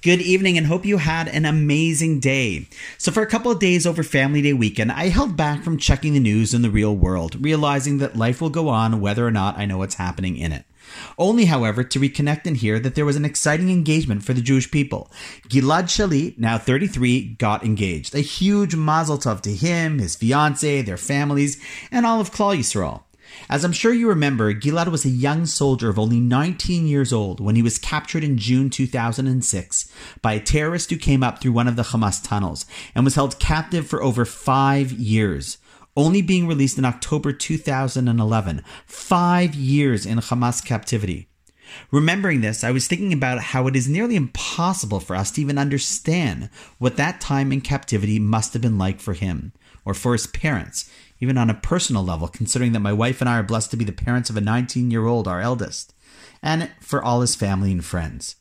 Good evening and hope you had an amazing day. So, for a couple of days over Family Day weekend, I held back from checking the news in the real world, realizing that life will go on whether or not I know what's happening in it. Only, however, to reconnect and hear that there was an exciting engagement for the Jewish people. Gilad Shalit, now 33, got engaged. A huge mazel tov to him, his fiancee, their families, and all of Klal Yisrael. As I'm sure you remember, Gilad was a young soldier of only 19 years old when he was captured in June 2006 by a terrorist who came up through one of the Hamas tunnels and was held captive for over five years, only being released in October 2011, five years in Hamas captivity. Remembering this, I was thinking about how it is nearly impossible for us to even understand what that time in captivity must have been like for him or for his parents, even on a personal level, considering that my wife and I are blessed to be the parents of a 19 year old, our eldest, and for all his family and friends.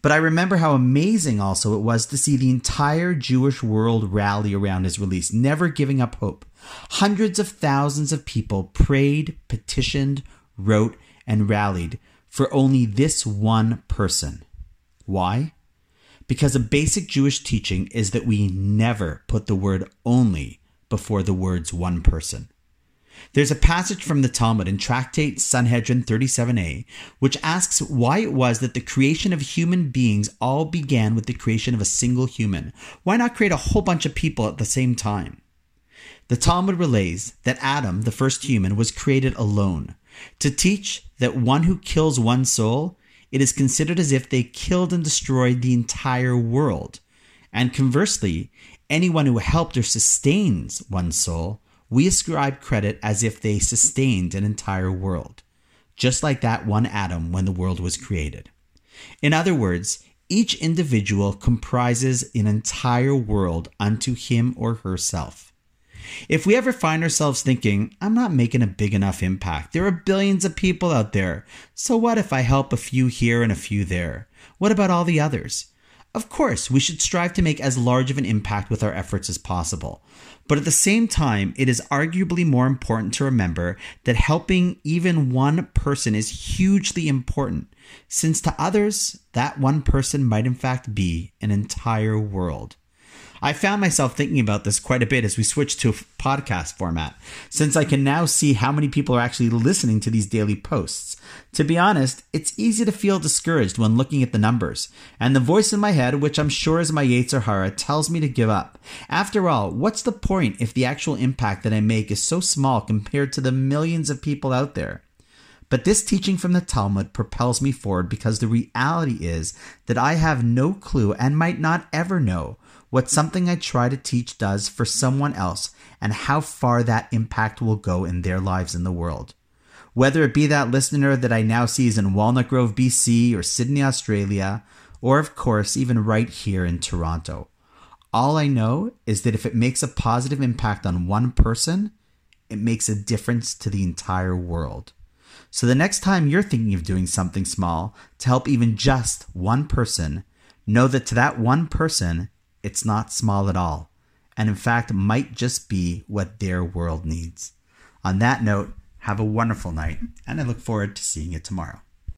But I remember how amazing also it was to see the entire Jewish world rally around his release, never giving up hope. Hundreds of thousands of people prayed, petitioned, wrote, and rallied for only this one person. Why? Because a basic Jewish teaching is that we never put the word only before the words one person. There's a passage from the Talmud in Tractate Sanhedrin 37a, which asks why it was that the creation of human beings all began with the creation of a single human. Why not create a whole bunch of people at the same time? The Talmud relays that Adam, the first human, was created alone to teach that one who kills one soul, it is considered as if they killed and destroyed the entire world. And conversely, anyone who helped or sustains one soul, we ascribe credit as if they sustained an entire world, just like that one Adam when the world was created. In other words, each individual comprises an entire world unto him or herself. If we ever find ourselves thinking, I'm not making a big enough impact, there are billions of people out there, so what if I help a few here and a few there? What about all the others? Of course, we should strive to make as large of an impact with our efforts as possible. But at the same time, it is arguably more important to remember that helping even one person is hugely important, since to others, that one person might in fact be an entire world. I found myself thinking about this quite a bit as we switched to podcast format, since I can now see how many people are actually listening to these daily posts. To be honest, it's easy to feel discouraged when looking at the numbers, and the voice in my head, which I'm sure is my Yetzer Hara, tells me to give up. After all, what's the point if the actual impact that I make is so small compared to the millions of people out there? But this teaching from the Talmud propels me forward because the reality is that I have no clue and might not ever know what something I try to teach does for someone else and how far that impact will go in their lives in the world. Whether it be that listener that I now see in Walnut Grove, BC, or Sydney, Australia, or of course, even right here in Toronto. All I know is that if it makes a positive impact on one person, it makes a difference to the entire world. So the next time you're thinking of doing something small to help even just one person, know that to that one person, it's not small at all, and in fact might just be what their world needs. On that note, have a wonderful night, and I look forward to seeing you tomorrow.